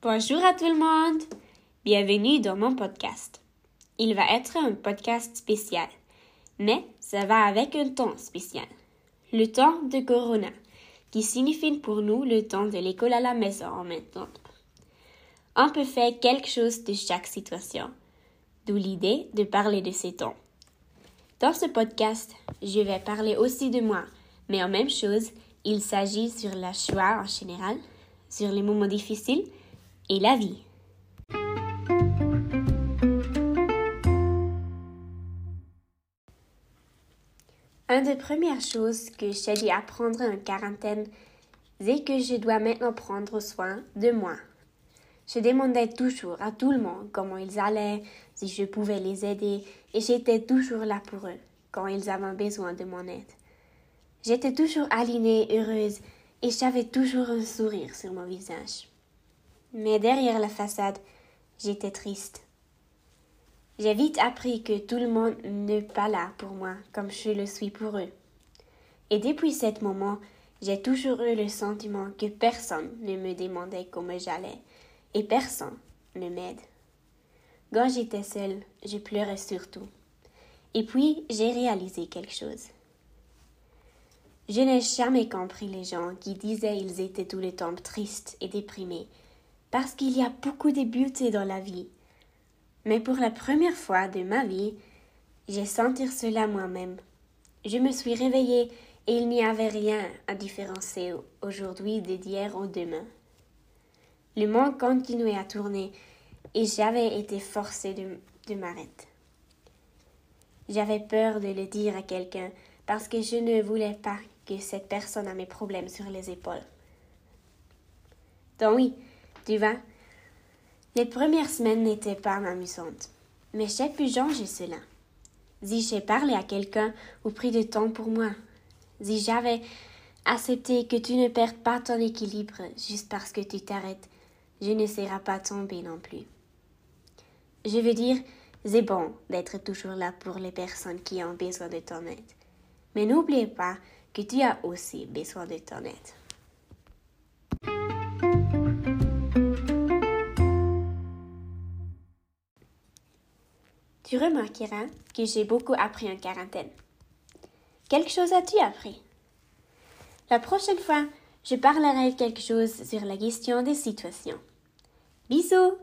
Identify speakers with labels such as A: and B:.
A: Bonjour à tout le monde. Bienvenue dans mon podcast. Il va être un podcast spécial, mais ça va avec un temps spécial. Le temps de Corona, qui signifie pour nous le temps de l'école à la maison en temps. On peut faire quelque chose de chaque situation, d'où l'idée de parler de ces temps. Dans ce podcast, je vais parler aussi de moi, mais en même chose, il s'agit sur la choix en général, sur les moments difficiles et la vie. Une des premières choses que j'ai dû apprendre en quarantaine, c'est que je dois maintenant prendre soin de moi. Je demandais toujours à tout le monde comment ils allaient, si je pouvais les aider, et j'étais toujours là pour eux quand ils avaient besoin de mon aide. J'étais toujours alignée, heureuse, et j'avais toujours un sourire sur mon visage. Mais derrière la façade, j'étais triste. J'ai vite appris que tout le monde n'est pas là pour moi comme je le suis pour eux. Et depuis ce moment, j'ai toujours eu le sentiment que personne ne me demandait comment j'allais et personne ne m'aide. Quand j'étais seule, je pleurais surtout. Et puis, j'ai réalisé quelque chose. Je n'ai jamais compris les gens qui disaient qu'ils étaient tout le temps tristes et déprimés, parce qu'il y a beaucoup de beauté dans la vie mais pour la première fois de ma vie, j'ai senti cela moi-même. Je me suis réveillée et il n'y avait rien à différencier aujourd'hui d'hier au demain. Le monde continuait à tourner et j'avais été forcée de, de m'arrêter. J'avais peur de le dire à quelqu'un parce que je ne voulais pas que cette personne ait mes problèmes sur les épaules. Donc oui, vois, les premières semaines n'étaient pas amusantes, mais j'ai pu changer cela. Si j'ai parlé à quelqu'un ou pris du temps pour moi, si j'avais accepté que tu ne perdes pas ton équilibre juste parce que tu t'arrêtes, je ne serai pas tombée non plus. Je veux dire, c'est bon d'être toujours là pour les personnes qui ont besoin de ton aide. Mais n'oublie pas que tu as aussi besoin de ton aide. Tu remarqueras que j'ai beaucoup appris en quarantaine. Quelque chose as-tu appris? La prochaine fois, je parlerai quelque chose sur la question des situations. Bisous!